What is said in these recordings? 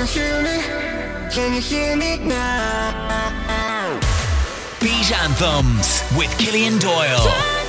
you hear me? Can you hear me now? Beat Anthems with Cillian Doyle.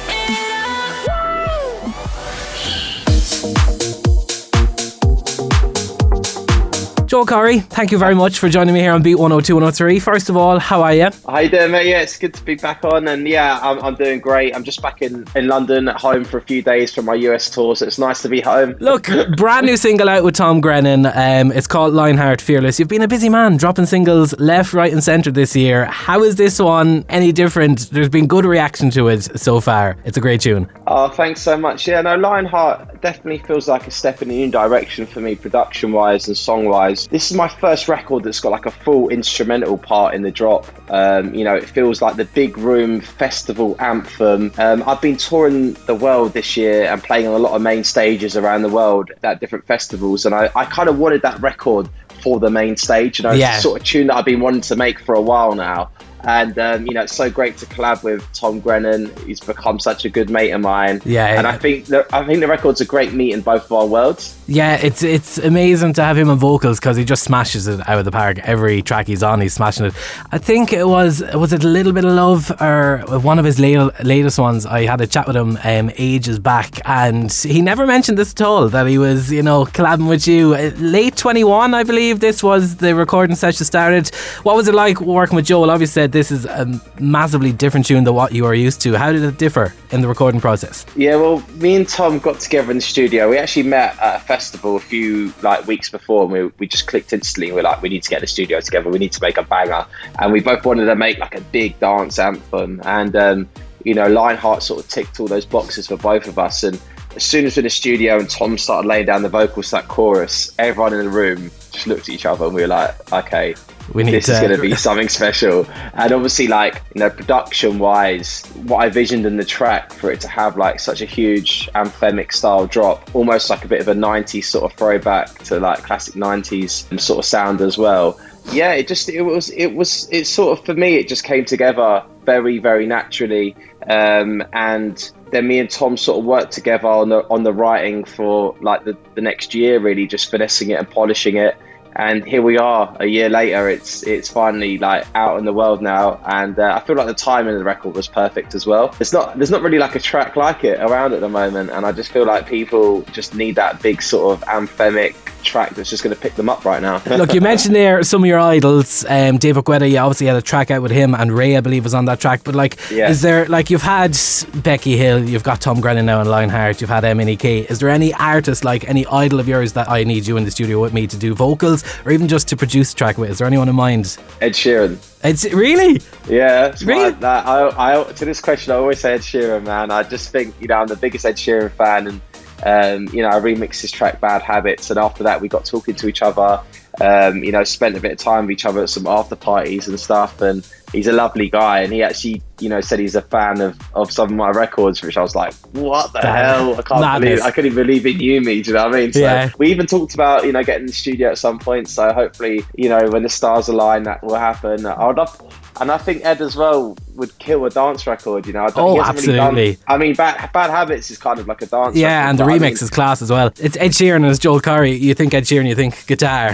Joel Corry, thank you very much for joining me here on Beat 102 103. First of all, how are you? How you doing, mate? Yeah, it's good to be back on, and yeah, I'm, I'm doing great. I'm just back in, in London at home for a few days from my US tour, so it's nice to be home. Look, brand new single out with Tom Grennan. Um, it's called Lionheart Fearless. You've been a busy man, dropping singles left, right, and centre this year. How is this one any different? There's been good reaction to it so far. It's a great tune. Oh, thanks so much. Yeah, no, Lionheart definitely feels like a step in a new direction for me, production wise and song wise. This is my first record that's got like a full instrumental part in the drop. Um, you know, it feels like the big room festival anthem. Um, I've been touring the world this year and playing on a lot of main stages around the world at different festivals, and I, I kind of wanted that record for the main stage. You know, Yeah. sort of tune that I've been wanting to make for a while now. And um, you know, it's so great to collab with Tom Grennan. He's become such a good mate of mine. Yeah, and yeah. I think the, I think the record's a great meet in both of our worlds. Yeah, it's it's amazing to have him on vocals because he just smashes it out of the park. Every track he's on, he's smashing it. I think it was was it a little bit of love or one of his late, latest ones. I had a chat with him um, ages back, and he never mentioned this at all. That he was you know collabing with you Uh, late twenty one, I believe. This was the recording session started. What was it like working with Joel? Obviously, this is a massively different tune than what you are used to. How did it differ in the recording process? Yeah, well, me and Tom got together in the studio. We actually met at a festival a few like weeks before, and we, we just clicked instantly. We're like, we need to get the studio together. We need to make a banger, and we both wanted to make like a big dance anthem. And um, you know, Lionheart sort of ticked all those boxes for both of us. And as soon as we're in the studio and Tom started laying down the vocals that chorus, everyone in the room just looked at each other, and we were like, okay, We need this to is going to be something special. And obviously, like you know, production wise, what I visioned in the track for it to have like such a huge anthemic style drop, almost like a bit of a '90s sort of throwback to like classic '90s sort of sound as well. Yeah, it just it was it was it sort of for me it just came together very very naturally, um, and then me and Tom sort of worked together on the on the writing for like the, the next year, really just finessing it and polishing it and here we are a year later it's it's finally like out in the world now. And uh, i feel like the timing of the record was perfect as well. It's not there's not really like a track like it around at the moment. And i just feel like people just need that big sort of anthemic track that's just going to pick them up right now Look, you mentioned there some of your idols. Um, David Guetta, you obviously had a track out with him, and Raye, I believe, was on that track. But like, Yeah. is there like you've had Becky Hill, you've got Tom Grennan now in Lionheart, you've had MNEK. Is there any artist like any idol of yours that I need you in the studio with me to do vocals, or even just to produce a track with? Is there anyone in mind? ed sheeran It's really Yeah, it's Really? that, I, I, to this question, I always say Ed Sheeran, man. I just think, you know, I'm the biggest Ed Sheeran fan, and um, you know, I remixed his track "Bad Habits," and after that, we got talking to each other. Um, you know, spent a bit of time with each other at some after parties and stuff, and he's a lovely guy. And he actually, you know, said he's a fan of, of some of my records, which I was like, "What the That- hell? I can't madness. believe I couldn't believe he knew me." Do you know what I mean? So Yeah. we even talked about, you know, getting in the studio at some point. So hopefully, you know, when the stars align, that will happen. I would love, and I think Ed as well would kill a dance record. You know, I don't, Oh, he hasn't really done- absolutely. I mean, bad, bad habits is kind of like a dance. yeah, record, and the but I remix mean- is class as well. It's Ed Sheeran and it's Joel Corry. You think Ed Sheeran, you think guitar.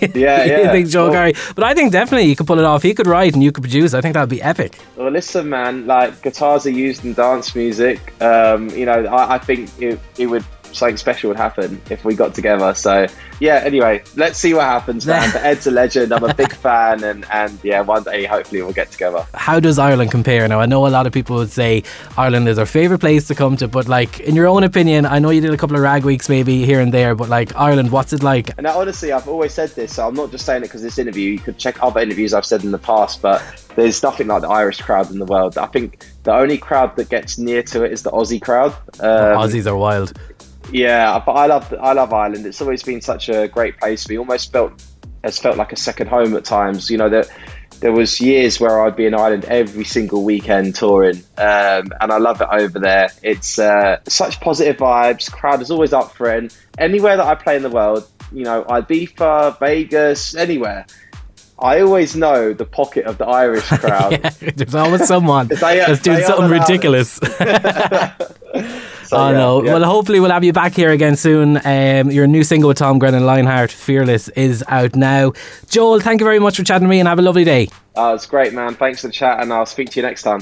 Yeah, yeah. you think Joel Well- Corry, but I think definitely you could pull it off. He could write and you could produce. I think that would be epic. Well, listen, man. Like guitars are used in dance music. Um, you know, I, I think it, it would something special would happen if we got together. So yeah. Anyway, let's see what happens, man. but Ed's a legend. I'm a big fan, and and yeah, one day hopefully we'll get together. how does Ireland compare now? I know a lot of people would say Ireland is our favourite place to come to, but like in your own opinion, I know you did a couple of rag weeks maybe here and there, but like Ireland, what's it like? And honestly, I've always said this, so I'm not just saying it because this interview. You could check other interviews I've said in the past, but there's nothing like the Irish crowd in the world. I think the only crowd that gets near to it is the Aussie crowd. Um, Aussies are wild. Yeah, but I love I love Ireland. It's always been such a great place. We almost felt has felt like a second home at times. You know that there was years where I'd be in Ireland every single weekend touring, um, and I love it over there. It's uh, such positive vibes. Crowd is always up for it. And anywhere that I play in the world, you know, Ibiza, Vegas, anywhere. I always know the pocket of the Irish crowd. Yeah, there's always someone that's doing something ridiculous. So Oh yeah, no! yeah. Well, hopefully we'll have you back here again soon. Um, your new single with Tom Grennan, Lionheart, "Fearless," is out now. Joel, thank you very much for chatting to me, and have a lovely day. Uh, it's great, man. Thanks for the chat, and I'll speak to you next time.